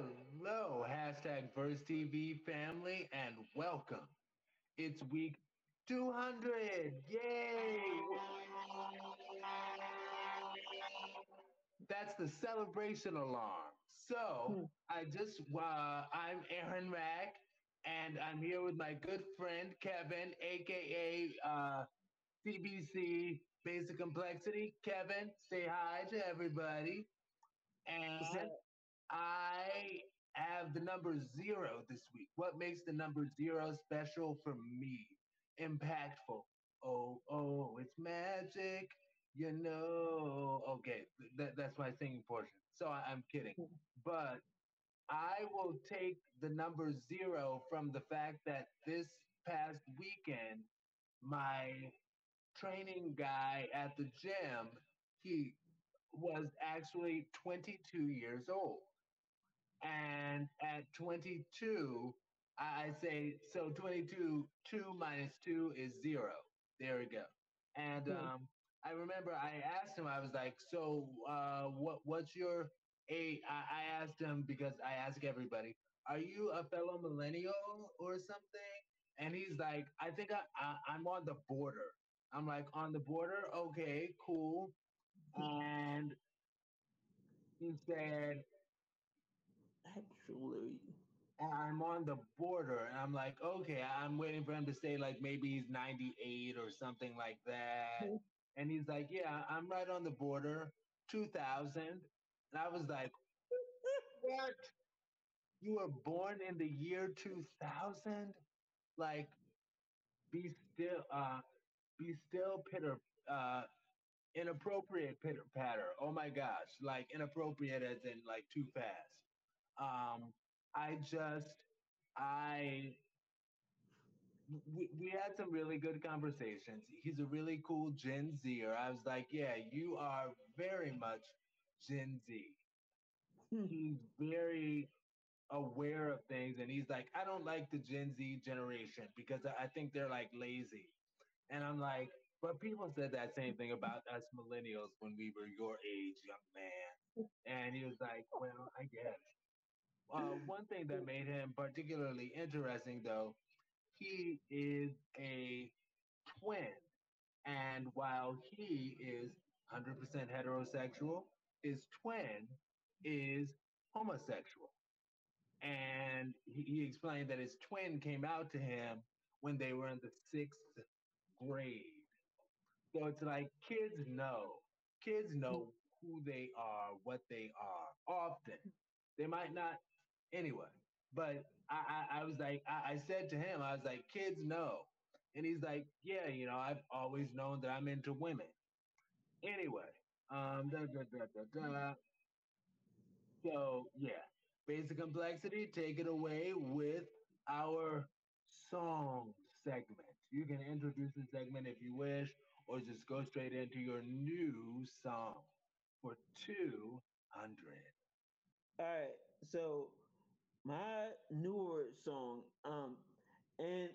Hello, hashtag First TV family, and welcome. It's week 200. Yay! That's the celebration alarm. So I just, uh, I'm Aaron Mack, and I'm here with my good friend Kevin, aka uh, CBC Basic Complexity. Kevin, say hi to everybody. And I have the number zero this week. What makes the number zero special for me? Impactful. Oh, oh, it's magic. You know. Okay, that, that's my singing portion. So I, I'm kidding. But I will take the number zero from the fact that this past weekend, my training guy at the gym, he was actually 22 years old. And at 22, I say, so 22, 2 minus 2 is 0. There we go. And Hmm. um, I remember I asked him, I was like, so uh, what, what's your age? I, I asked him because I ask everybody, are you a fellow millennial or something? And he's like, I think I, I, I'm on the border. I'm like, on the border? Okay, cool. And he said, Actually, I'm on the border. And I'm like, okay, I'm waiting for him to say, like, maybe he's 98 or something like that. Mhm. And he's like, yeah, I'm right on the border, 2000. And I was like, what? You were born in the year 2000? Like, be still, uh, be still pitter, uh, inappropriate pitter patter. Oh my gosh, like inappropriate as in like too fast. Um, I just, I, we, we had some really good conversations. He's a really cool Gen Zer. I was like, yeah, you are very much Gen Z. Hmm. He's very aware of things, and he's like, I don't like the Gen Z generation because I I think they're like lazy. And I'm like, but people said that same thing about us millennials when we were your age, young man. And he was like, well, I guess. Uh, one thing that made him particularly interesting, though, he is a twin. And while he is 100% heterosexual, his twin is homosexual. And he, he explained that his twin came out to him when they were in the sixth grade. So it's like kids know. Kids know who they are, what they are. Often. They might not anyway. But I, I, I was like, I, I said to him, I was like, kids know. And he's like, yeah, you know, I've always known that I'm into women. Anyway, um, da, da, da, da, da. So yeah, basic complexity. Take it away with our song segment. You can introduce the segment if you wish, or just go straight into your new song for two hundred. all right. So my newer song, um, and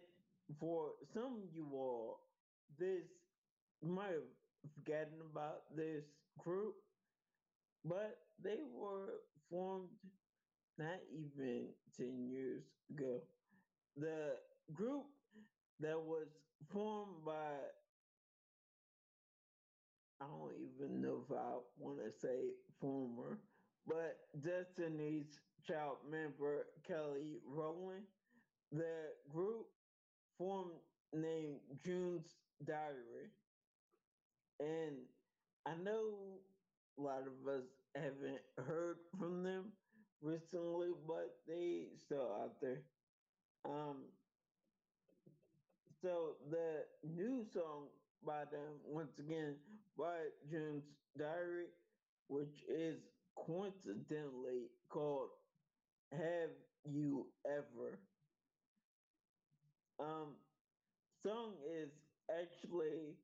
for some of you all, this you might have forgotten about this group, but they were formed not even ten years ago. The group that was formed by I don't even know if I want to say former, but Destiny's Child member Kelly Rowland. The group formed named June's Diary. And I know a lot of us haven't heard from them recently, but they still out there. Um, so the new song by them, once again, by June's Diary, which is coincidentally called Have You Ever? Um, song is actually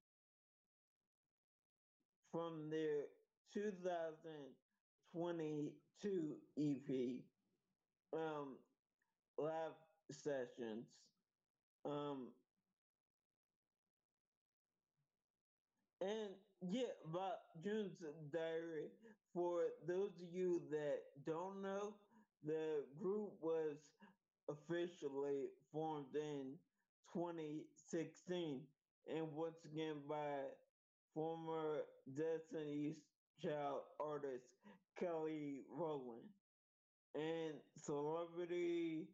their 2022 EP, um, live sessions. Um, and yeah, about June's diary. For those of you that don't know, the group was officially formed in 2016 and once again by former Destiny's Child artist Kelly Rowland and celebrity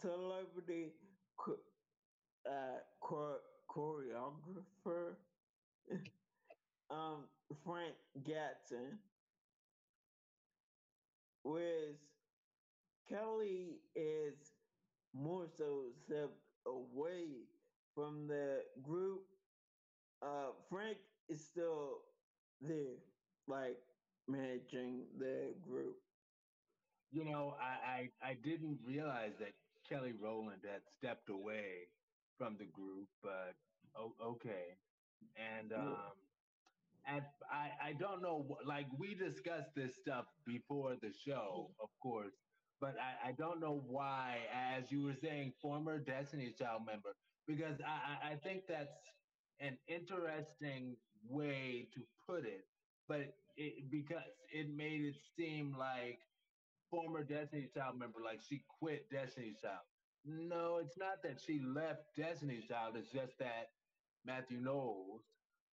celebrity uh, choreographer um, Frank Gatson, whereas Kelly is more so stepped away from the group. Uh, Frank is still there, like managing the group. You know, I, I, I didn't realize that Kelly Rowland had stepped away from the group, but oh, okay. And um, and I I don't know, like we discussed this stuff before the show, of course, but I, I don't know why, as you were saying, former Destiny's Child member, because I, I think that's an interesting way to put it, but it, because it made it seem like former Destiny's Child member, like she quit Destiny's Child. No, it's not that she left Destiny's Child. It's just that Matthew Knowles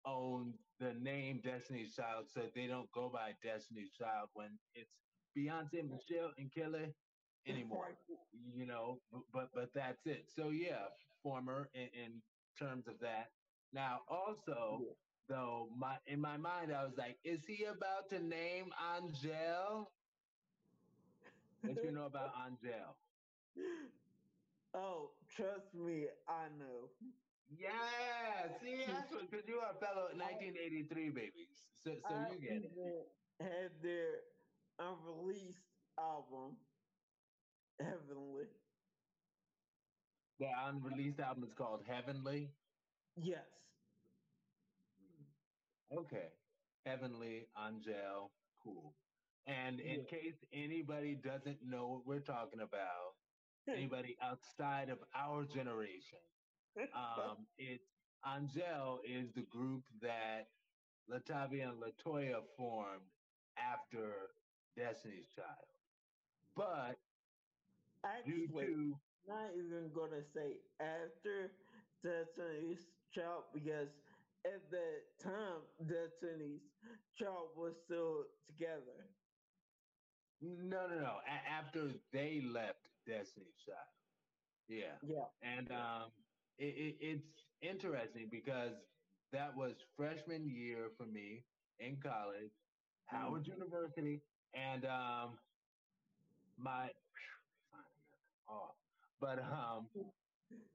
owned the name Destiny's Child, so they don't go by Destiny's Child when it's Beyonce, Michelle, and Kelly anymore. you know, but but that's it. So yeah, former in, in terms of that. Now also though, my in my mind I was like, is he about to name Anjel? What you know about Anjel? Oh, trust me, I know. Yeah, see, because you are a fellow 1983 babies, so so I you get it. Had their unreleased album, Heavenly. The unreleased album is called Heavenly. Yes. Okay, Heavenly, Anjel, cool. And in yeah. case anybody doesn't know what we're talking about, anybody outside of our generation, um, it's Anjel is the group that LaTavia and LeToya formed after Destiny's Child. But actually, to, not even gonna say after Destiny's Child because at that time Destiny's Child was still together. No, no, no. A- after they left Destiny's Child. Yeah. Yeah. And um, it, it, it's interesting because that was freshman year for me in college, Howard mm-hmm. University, and um, my oh, but um,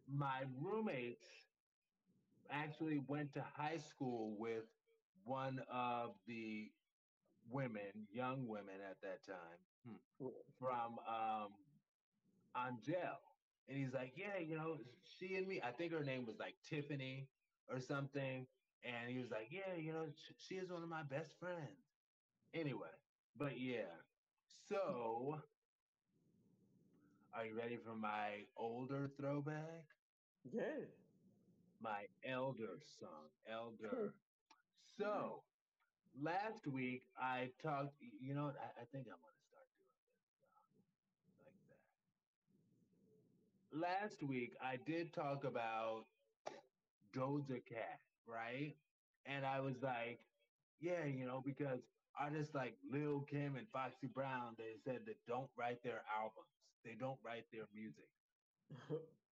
my roommates actually went to high school with one of the women, young women at that time, hmm, from um, Anjel. And he's like, yeah, you know, she and me, I think her name was like Tiffany or something. And he was like, yeah, you know, she is one of my best friends. Anyway, but yeah. So, are you ready for my older throwback? Yeah. My elder son, Elder. so, last week I talked. You know, I, I think I'm gonna start doing this um, like that. Last week I did talk about Doja Cat, right? And I was like, yeah, you know, because artists like Lil Kim and Foxy Brown, they said that don't write their albums. They don't write their music.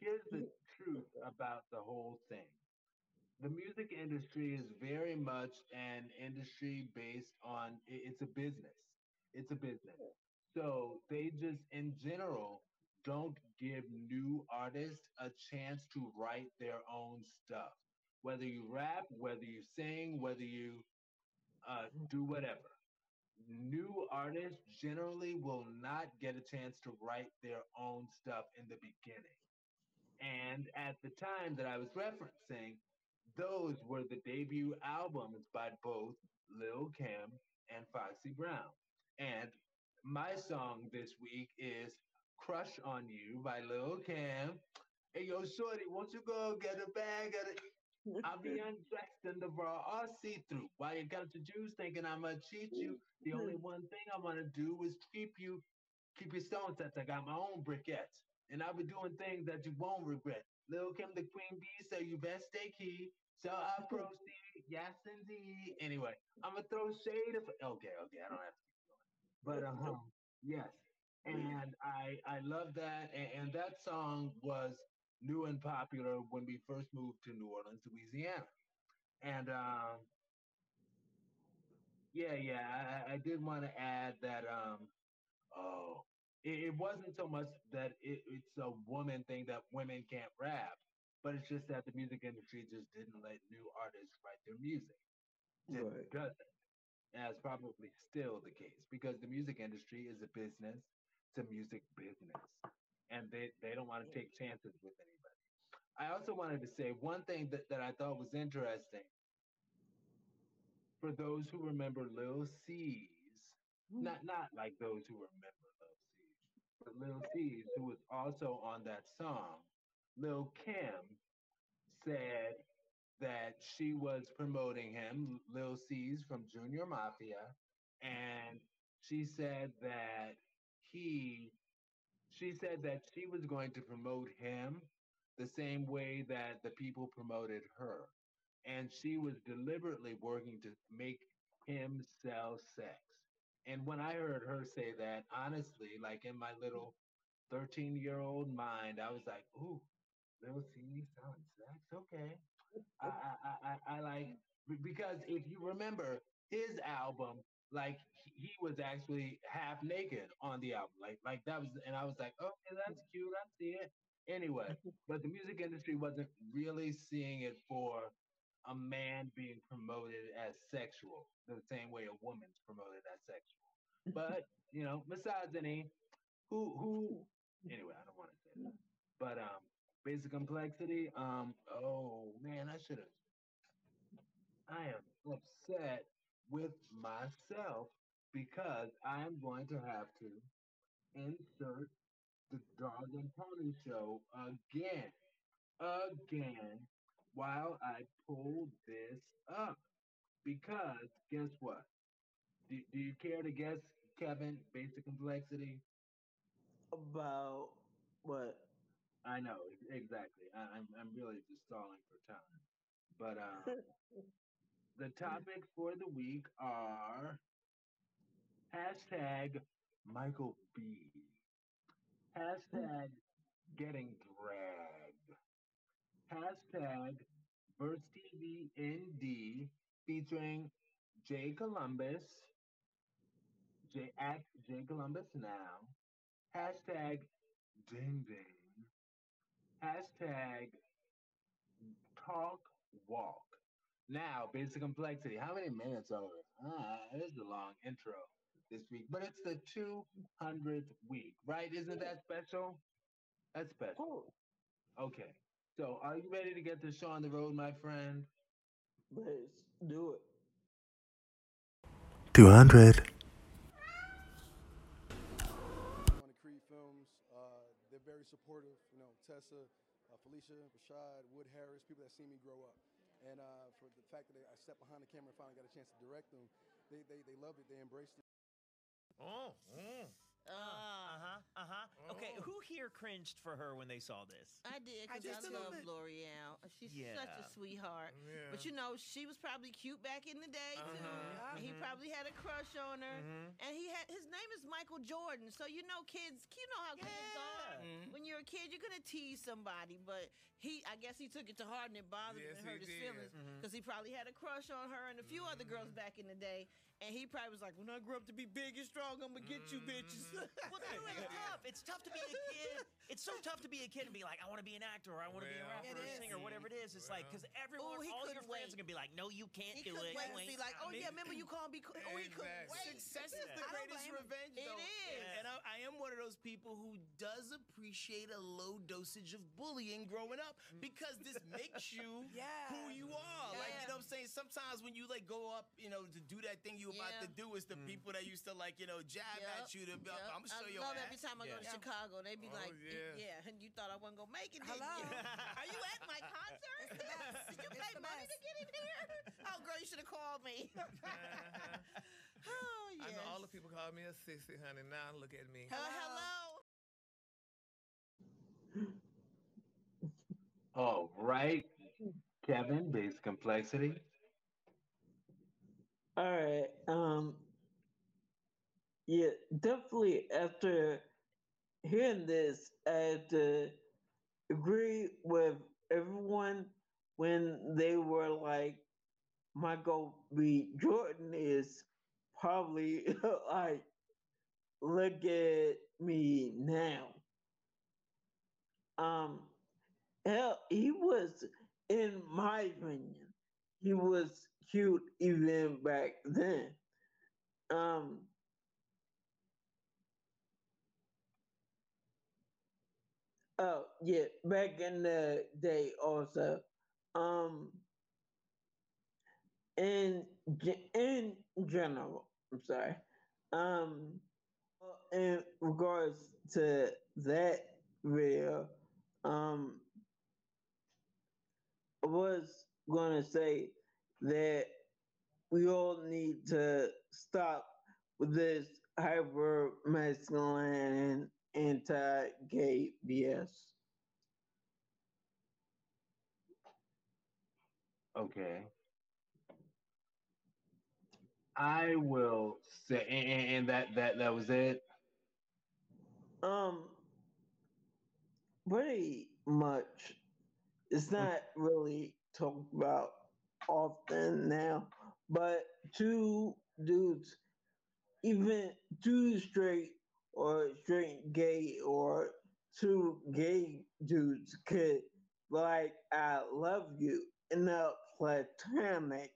Here's the truth about the whole thing the music industry is very much an industry based on it's a business. It's a business. So they just in general don't give new artists a chance to write their own stuff. Whether you rap, whether you sing, whether you uh, do whatever. New artists generally will not get a chance to write their own stuff in the beginning. And at the time that I was referencing, those were the debut albums by both Lil Kim and Foxy Brown. And my song this week is Crush on You by Lil Kim. Hey, yo, shorty, won't you go get a bag of it? I'll be undressed in the bra all see through. While you got the Jews thinking I'ma cheat you, the only mm-hmm. one thing I wanna do is keep you, keep your stone sets. I got my own briquettes. And I'll be doing things that you won't regret. Lil Kim the Queen Bee, so you best stay key. So I proceed, yes indeed. Anyway, I'm gonna throw shade if okay, okay, I don't have to keep going. But um, yes, and I I love that, and, and that song was new and popular when we first moved to New Orleans, Louisiana. And um, yeah, yeah, I, I did want to add that um, oh, it, it wasn't so much that it, it's a woman thing that women can't rap, but it's just that the music industry just didn't let new artists write their music. Just Right. doesn't. And That's probably still the case because the music industry is a business, it's a music business, and they, they don't want to take chances with anybody. I also wanted to say one thing that, that I thought was interesting. For those who remember Lil Cease, not not like those who remember Lil Cease, who was also on that song, Lil Kim said that she was promoting him, Lil C's from Junior Mafia, and she said that he, she said that she was going to promote him the same way that the people promoted her. And she was deliberately working to make him sell sex. And when I heard her say that, honestly, like in my little 13 year old mind, I was like, ooh, Lil Cease selling sex? Okay. I, I, I, I like because if you remember his album, like he he was actually half naked on the album, like like that was, and I was like, okay, that's cute, I see it. Anyway, but the music industry wasn't really seeing it for a man being promoted as sexual the same way a woman's promoted as sexual. But you know, misogyny. Who who? Anyway, I don't want to say that. But um, basic complexity. Um, oh man, I should have. I am upset with myself because I am going to have to insert the Dog and Pony Show again, again, while I pull this up. Because guess what? Do, do you care to guess, Kevin? Basic complexity. About what? I know exactly. I, I'm I'm really just stalling for time. But uh, the topics for the week are hashtag Michael B. Hashtag getting dragged. Hashtag Verse TV ND featuring Jay Columbus. J at Jay Columbus now. Hashtag ding ding. Hashtag talk walk. Now, basic complexity. How many minutes are we? Ah, it is a long intro this week, but it's the 200th week, right? Isn't that special? That's special. Oh, Okay. So, are you ready to get this show on the road, my friend? let's do it. 200. on the Creed films. Uh, they're very supportive. You know, Tessa, uh, Phylicia, Rashad, Wood Harris, people that see me grow up. And uh, for the fact that I stepped behind the camera and finally got a chance to direct them, they, they, they loved it. They embraced it. Oh, mm. Uh, uh huh, uh huh. Okay, Oh. who here cringed for her when they saw this? I did I because I, just a little love bit. L'Oreal. She's such a sweetheart. Yeah. But you know, she was probably cute back in the day too. Uh-huh, And he mhm. probably had a crush on her. Mhm. And he had his name is Michael Jordan. So you know, kids, you know how kids are. Yeah. Mhm. When you're a kid, you're gonna tease somebody, but he, I guess he took it to heart and it bothered Yes, him and hurt he his did. feelings because he probably had a crush on her and a few other girls back in the day. And he probably was like, "When I grow up to be big and strong, I'm gonna get you bitches." Mm. Well, that's really tough. It's tough to be a kid. It's so tough to be a kid and be like, I want to be an actor or I want to be a rapper or a is. singer, whatever it is. It's like, because everyone, Ooh, he all your couldn't friends wait. are going to be like, no, you can't He do couldn't it. wait You to ain't see like, oh I mean- yeah, remember you called me? cr- Oh, he couldn't Exactly. wait. Success is I the don't greatest blame him. revenge, It though. is. Yeah. And I, I am one of those people who does appreciate a low dosage of bullying growing up mm. because this makes you Yeah. who you are. Like, you know what I'm saying? Sometimes when you like go up, you know, to do that thing you about Yeah. to do, it's the mm. people that used to like, you know, jab Yep, at you to be, yep. I'm gonna show I your love ass. every time I go to Chicago. They be Oh, like, yeah. yeah. and you thought I wasn't gonna make it. Hello. you? Are you at my concert? It's the best. Did you pay money to get in here? Oh, girl, you should have called me. yes. I know all the people call me a sissy, honey. Now look at me. Hello, hello. All right, Kevin, base complexity. All right. Um. Yeah, definitely. After hearing this, I have to agree with everyone when they were like, my goal be Jordan is probably like, look at me now. Um, hell, he was, in my opinion, he was cute even back then. Um, oh yeah, back in the day also. Um, in in general, I'm sorry. Um, in regards to that video, um, I was going to say that we all need to stop with this hyper masculine and anti gay BS. Okay. I will say, and, and- that that that was it. Um, pretty much. It's not really talked about often now, but two dudes, even two straight or straight gay or two gay dudes could like I love you in a platonic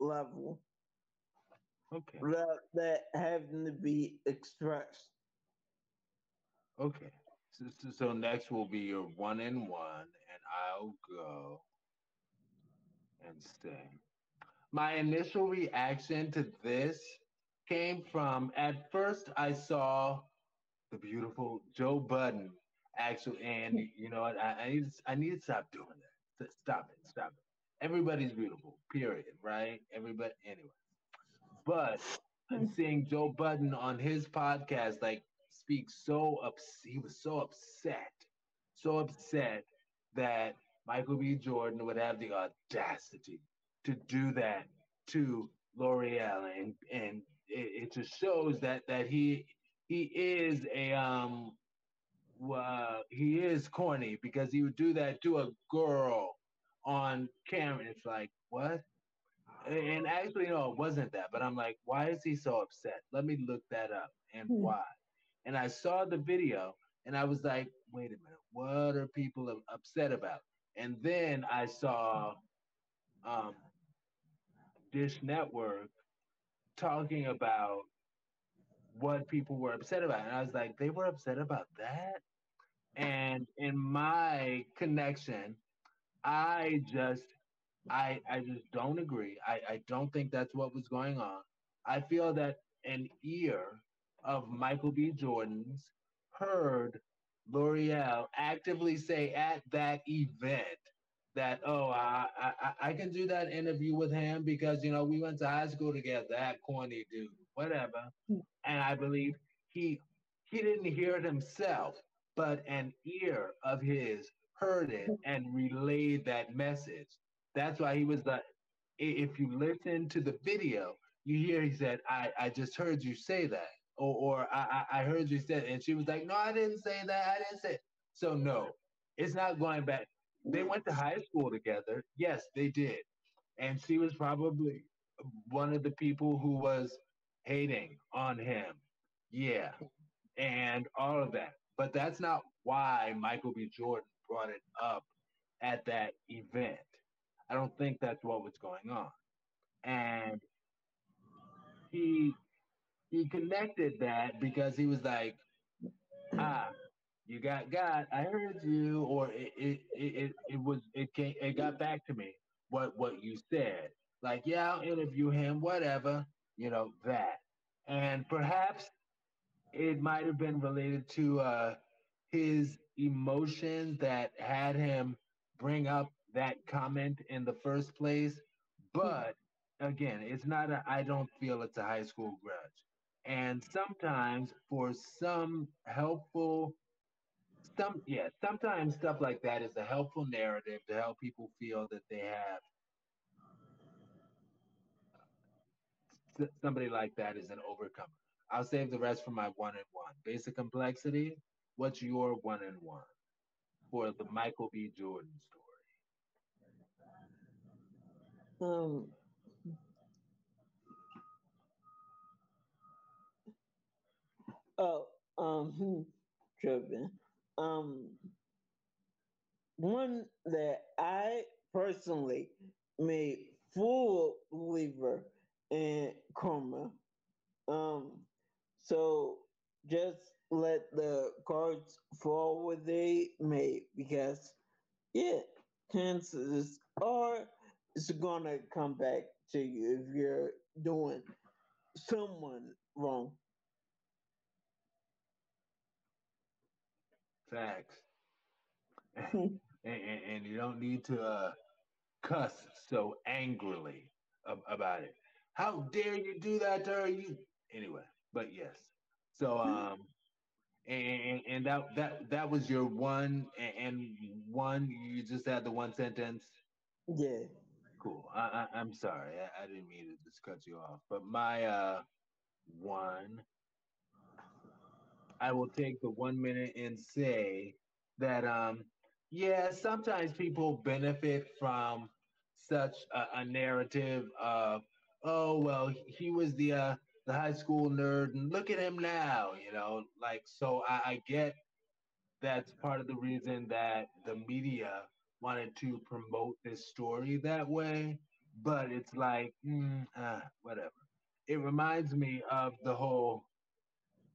level Okay. love that having to be expressed. Okay. So, so, so next will be your one and one, and I'll go and stay. My initial reaction to this came from at first I saw the beautiful Joe Budden actually, and you know what? I, I need to, I need to stop doing that. Stop it. Stop it. Everybody's beautiful. Period. Right? Everybody. Anyway. But I'm seeing Joe Budden on his podcast, like speak so ups. He was so upset, so upset that Michael B. Jordan would have the audacity to do that to L'Oreal, and and it, it just shows that that he he is a um uh, he is corny because he would do that to a girl on camera. It's like what? And actually, no, it wasn't that. But I'm like, why is he so upset? Let me look that up and why. And I saw the video and I was like, wait a minute, what are people upset about? And then I saw um, Dish Nation talking about what people were upset about. And I was like, they were upset about that? And in my connection, I just I I just don't agree. I, I don't think that's what was going on. I feel that an ear of Michael B. Jordan's heard L'Oreal actively say at that event that, oh, I, I I- I can do that interview with him because you know we went to high school together. That corny dude, whatever. Hmm. And I believe he he didn't hear it himself, but an ear of his heard it hmm. and relayed that message. That's why he was like, If you listen to the video, you hear he said, "I I just heard you say that," or or I I heard you say, it. and she was like, "No, I didn't say that. I didn't say." It. So no, it's not going back. They went to high school together. Yes, they did, and she was probably one of the people who was hating on him. Yeah, and all of that. But that's not why Michael B. Jordan brought it up at that event. I don't think that's what was going on. And he he connected that because he was like, ah, you got got. I heard you, or it it it, it, it was it came it got back to me what what you said. Like, yeah, I'll interview him, whatever, you know that, and perhaps it might have been related to uh, his emotions that had him bring up that comment in the first place. But again, it's not a, I don't feel it's a high school grudge. And sometimes for some helpful some yeah, sometimes stuff like that is a helpful narrative to help people feel that they have somebody like that is an overcomer. I'll save the rest for my one and one. Basic complexity. What's your one and one for the Michael B. Jordan story? Um. Oh, um, tripping. Um, one that I personally made full believer in karma. Um, so just let the cards fall where they may because yeah, chances are it's gonna come back to you if you're doing someone wrong. Facts. and, and, and, you don't need to uh, cuss so angrily about it. How dare you do that to her? You anyway, but yes. So um and and that that that was your one and one you just had the one sentence. Yeah. Cool. I, I am sorry. I, I didn't mean to just cut you off. But my uh one I will take the one minute and say that um yeah, sometimes people benefit from such a, a narrative of oh well he was the uh the high school nerd and look at him now you know like so I, I get that's part of the reason that the media wanted to promote this story that way but it's like mm, uh, whatever it reminds me of the whole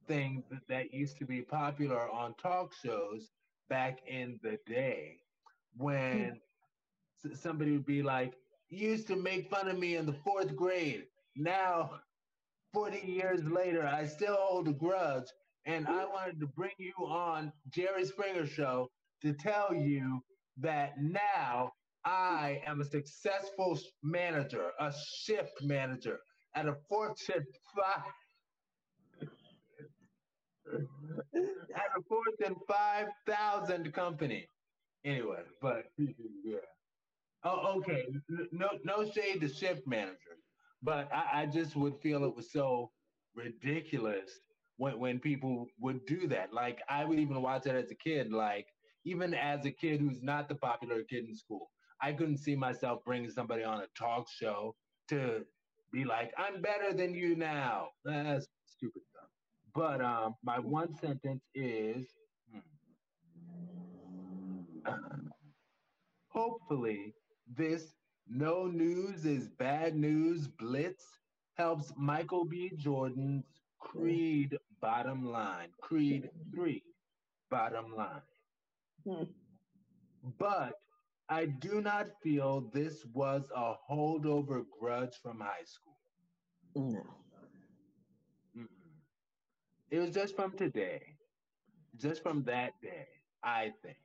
thing that, that used to be popular on talk shows back in the day when somebody would be like used to make fun of me in the fourth grade. Now, 40 years later, I still hold a grudge. And I wanted to bring you on Jerry Springer Show to tell you that now I am a successful manager, a shift manager at a Fortune 5. at a Fortune 5,000 company. Anyway, but yeah. Oh, okay. No, no shade to shift managers, but I, I just would feel it was so ridiculous when when people would do that. Like I would even watch it as a kid. Like even as a kid who's not the popular kid in school, I couldn't see myself bringing somebody on a talk show to be like, "I'm better than you now." That's stupid stuff. But um, my one sentence is. Hmm, hopefully this no news is bad news blitz helps Michael B. Jordan's Creed bottom line. Creed 3 bottom line. Hmm. But I do not feel this was a holdover grudge from high school. No. Mm-mm. It was just from today, just from that day, I think.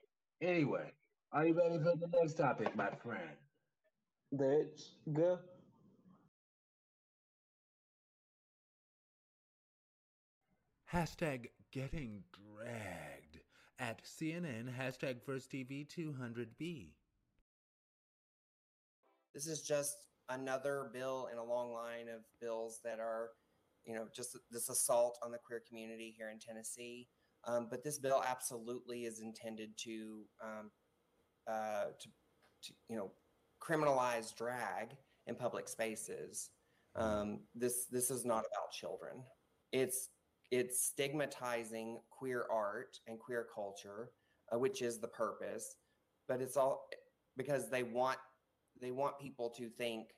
Anyway, are you ready for the next topic, my friend? Let's go. Hashtag getting dragged at CNN, hashtag First TV 200B. This is just another bill in a long line of bills that are, you know, just this assault on the queer community here in Tennessee. Um, but this bill absolutely is intended to um, uh, to, to, you know, criminalize drag in public spaces. Um, this this is not about children. It's it's stigmatizing queer art and queer culture, uh, which is the purpose. But it's all because they want they want people to think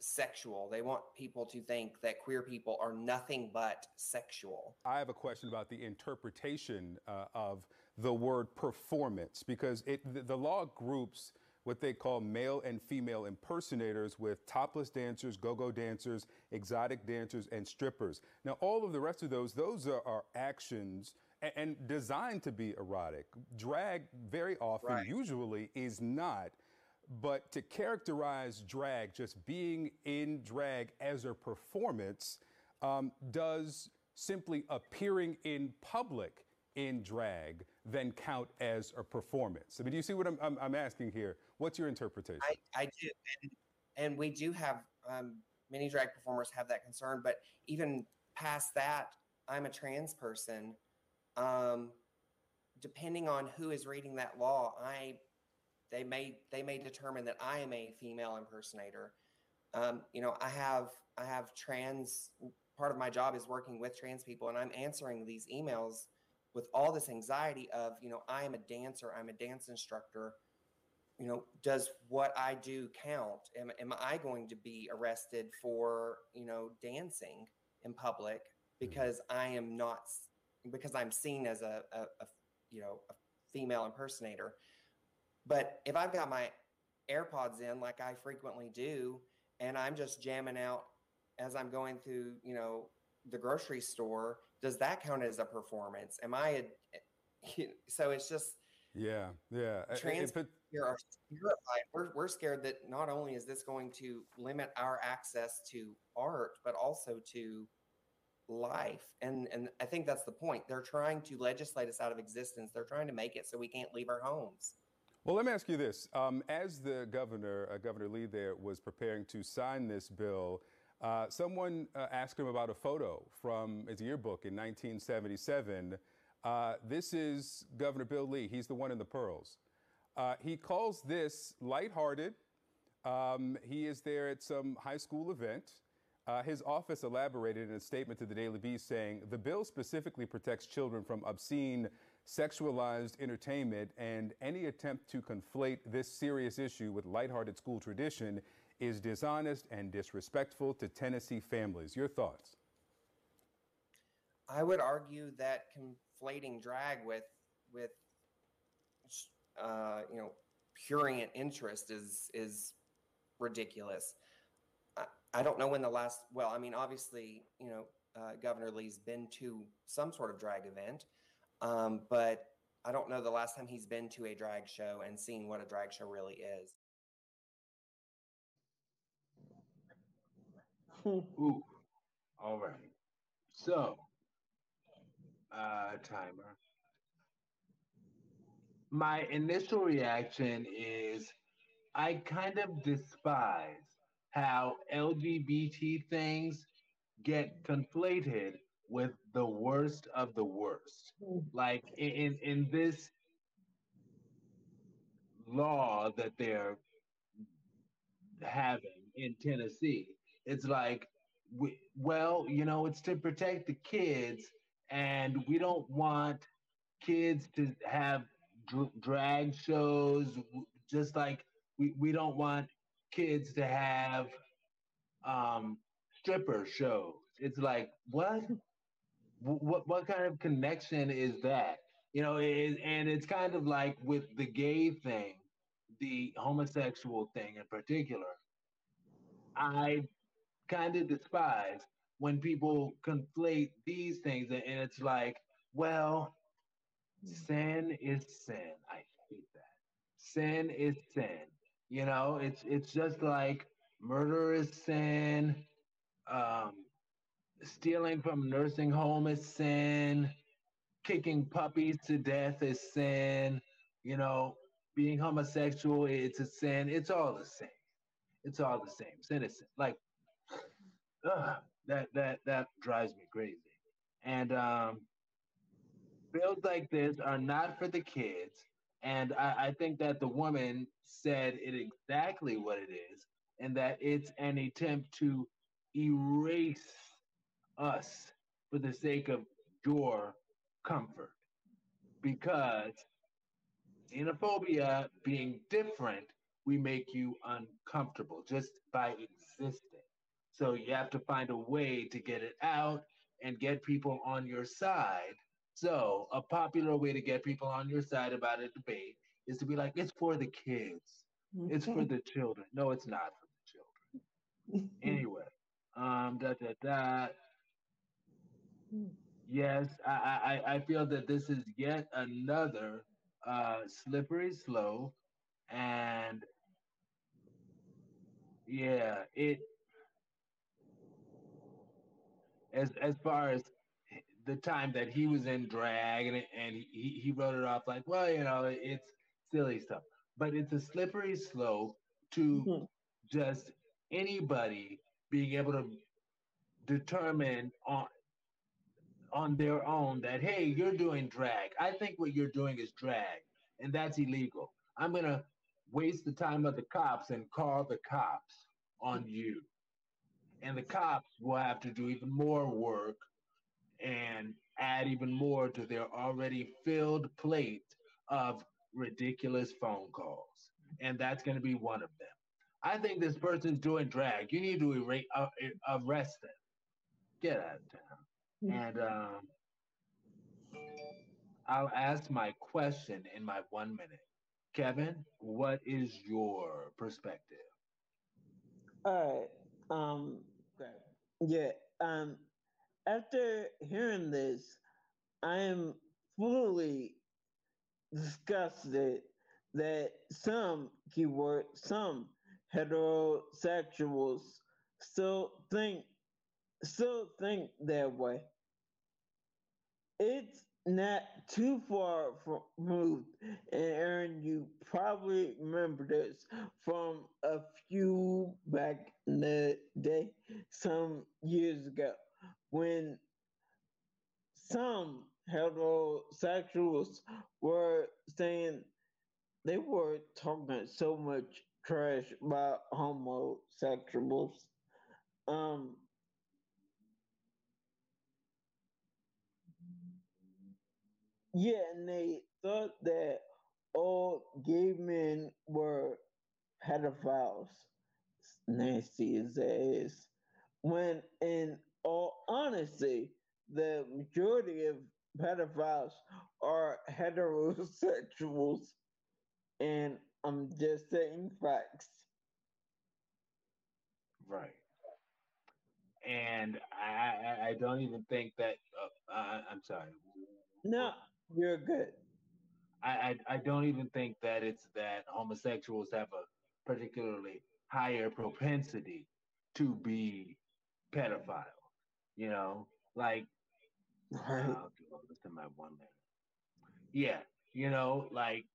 sexual. They want people to think that queer people are nothing but sexual. I have a question about the interpretation uh, of the word performance because it, the, the law groups what they call male and female impersonators with topless dancers, go-go dancers, exotic dancers, and strippers. Now, all of the rest of those, those are, are actions and, and, designed to be erotic. Drag very often, right. usually, is not. But to characterize drag, just being in drag as a performance, um, does simply appearing in public in drag then count as a performance? I mean, do you see what I'm, I'm, I'm asking here? What's your interpretation? I, I do. And, and, we do have um, many drag performers have that concern, but even past that, I'm a trans person. Um, depending on who is reading that law, I they may they may determine that I am a female impersonator. Um, you know, I have I have trans part of my job is working with trans people, and I'm answering these emails with all this anxiety of you know I am a dancer, I'm a dance instructor. You know, does what I do count? Am, am I going to be arrested for you know dancing in public mm-hmm. because I am not because I'm seen as a, a, a you know a female impersonator? But if I've got my AirPods in, like I frequently do, and I'm just jamming out as I'm going through, you know, the grocery store, does that count as a performance? Am I a, so it's just yeah, yeah. Trans it, it, are terrified. We're, we're scared that not only is this going to limit our access to art, but also to life. And and I think that's the point. They're trying to legislate us out of existence. They're trying to make it so we can't leave our homes. Well, let me ask you this: um, as the governor, uh, Governor Lee, there was preparing to sign this bill, uh, someone uh, asked him about a photo from his yearbook in 1977. Uh, this is Governor Bill Lee. He's the one in the pearls. Uh, he calls this lighthearted. Um, he is there at some high school event. Uh, his office elaborated in a statement to the Daily Beast saying the bill specifically protects children from obscene sexualized entertainment, and any attempt to conflate this serious issue with lighthearted school tradition is dishonest and disrespectful to Tennessee families. Your thoughts? I would argue that conflating drag with with uh, you know prurient interest is is ridiculous. I, I, don't know when the last. Well, I mean, obviously, you know, uh, Governor Lee's been to some sort of drag event. Um, but I don't know the last time he's been to a drag show and seen what a drag show really is. Ooh. All right. So, uh, timer. My initial reaction is I kind of despise how LGBT things get conflated with the worst of the worst. Hmm. Like in in this law that they're having in Tennessee, it's like, we, well, you know, it's to protect the kids, and we don't want kids to have dr- drag shows. Just like we, we don't want kids to have um, stripper shows. It's like what? what what kind of connection is that? You know, it, and it's kind of like with the gay thing, the homosexual thing in particular. I kind of despise when people conflate these things, and it's like, well, sin is sin. I hate that. Sin is sin. You know, it's it's just like murder is sin. Um, stealing from nursing home is sin. Kicking puppies to death is sin. You know, being homosexual, it's a sin. It's all the same. It's all the same. Sin is sin. Like, ugh, that that that drives me crazy. And um, bills like this are not for the kids. And I, I think that the woman said it exactly what it is, and that it's an attempt to erase us for the sake of your comfort. Because xenophobia, being different, we make you uncomfortable just by existing. So you have to find a way to get it out and get people on your side. So a popular way to get people on your side about a debate is to be like, it's for the kids. It's for the children. No, it's not for the children. anyway, um, da da da. Yes, I, I, I feel that this is yet another uh, slippery slope, and yeah, it as as far as the time that he was in drag and, and he, he wrote it off like, well, you know, it's silly stuff. But it's a slippery slope to mm-hmm. just anybody being able to determine on on their own that hey, you're doing drag. I think what you're doing is drag, and that's illegal. I'm gonna waste the time of the cops and call the cops on you. And the cops will have to do even more work and add even more to their already filled plate of ridiculous phone calls. And that's going to be one of them. I think this person's doing drag. You need to erase, uh, arrest them. Get out of town. And um, I'll ask my question in my one minute. Kevin, what is your perspective? All right. Um, yeah. Um, after hearing this, I am fully disgusted that some keyword some heterosexuals still think still think that way. It's not too far from removed, and Aaron, you probably remember this from a few back in the day, some years ago, when some heterosexuals were saying they were talking so much trash about homosexuals. Um, yeah, and they thought that all gay men were pedophiles. Nasty as. When in all honesty, the majority of pedophiles are heterosexuals, and I'm just saying facts. Right. And I, I, don't even think that. Uh, I, I'm sorry. No, you're good. I, I, I don't even think that it's that homosexuals have a particularly higher propensity to be pedophiles. You know, like right. uh, listen my one minute. Yeah, you know, like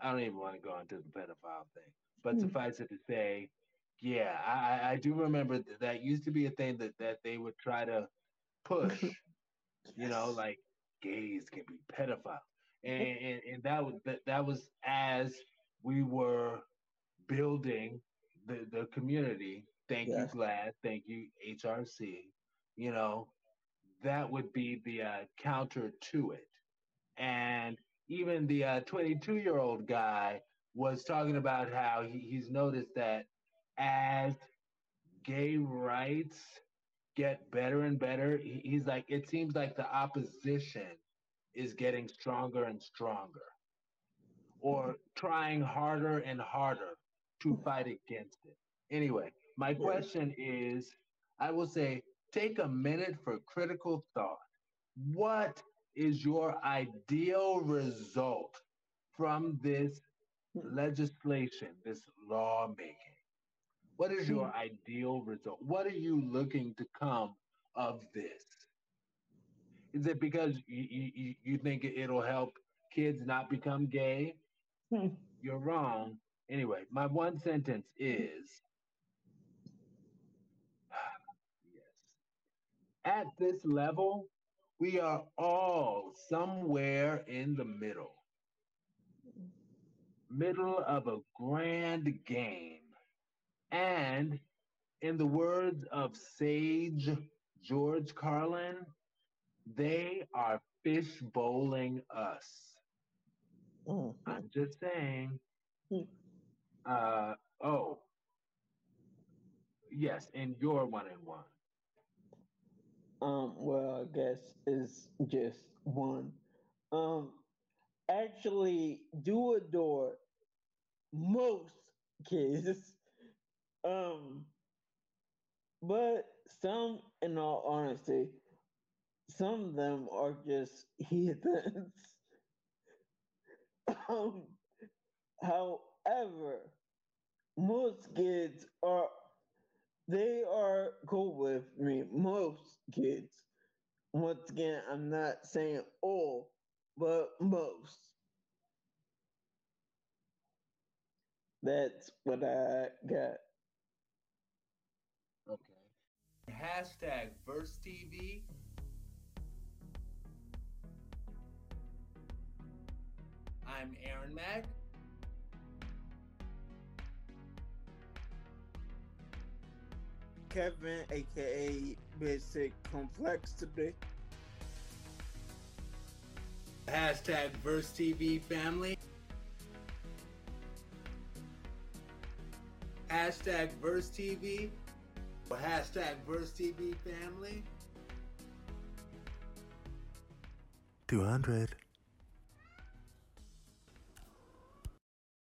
I don't even want to go into the pedophile thing, but mm. suffice it to say, yeah, I, I do remember that, that used to be a thing that that they would try to push. you know, like gays can be pedophiles, and, and, and that was that, that was as we were building the, the community. Thank you, GLAAD. Thank you, HRC. You know, that would be the uh, counter to it. And even the 22 uh, year old guy was talking about how he, he's noticed that as gay rights get better and better, he, he's like, it seems like the opposition is getting stronger and stronger or trying harder and harder to fight against it. Anyway, my question is I will say, take a minute for critical thought. What is your ideal result from this legislation, this lawmaking? What is your ideal result? What are you looking to come of this? Is it because you, you, you think it'll help kids not become gay? Hmm. You're wrong. Anyway, my one sentence is yes. At this level, we are all somewhere in the middle. Middle of a grand game. And in the words of sage George Carlin, they are fish bowling us. Mm. I'm just saying. Mm. Uh oh. Yes, and you're one and one. Um, well, I guess it's just one. Um, actually, do adore most kids. Um, but some, in all honesty, some of them are just heathens. um, however, most kids are they are cool with me. Most kids. Once again, I'm not saying all, but most. That's what I got. Okay. Hashtag Verse TV. I'm Aaron Mack. Kevin, aka Basic Complexity. Hashtag Verse TV family. Hashtag Verse TV. Hashtag Verse TV family. 200.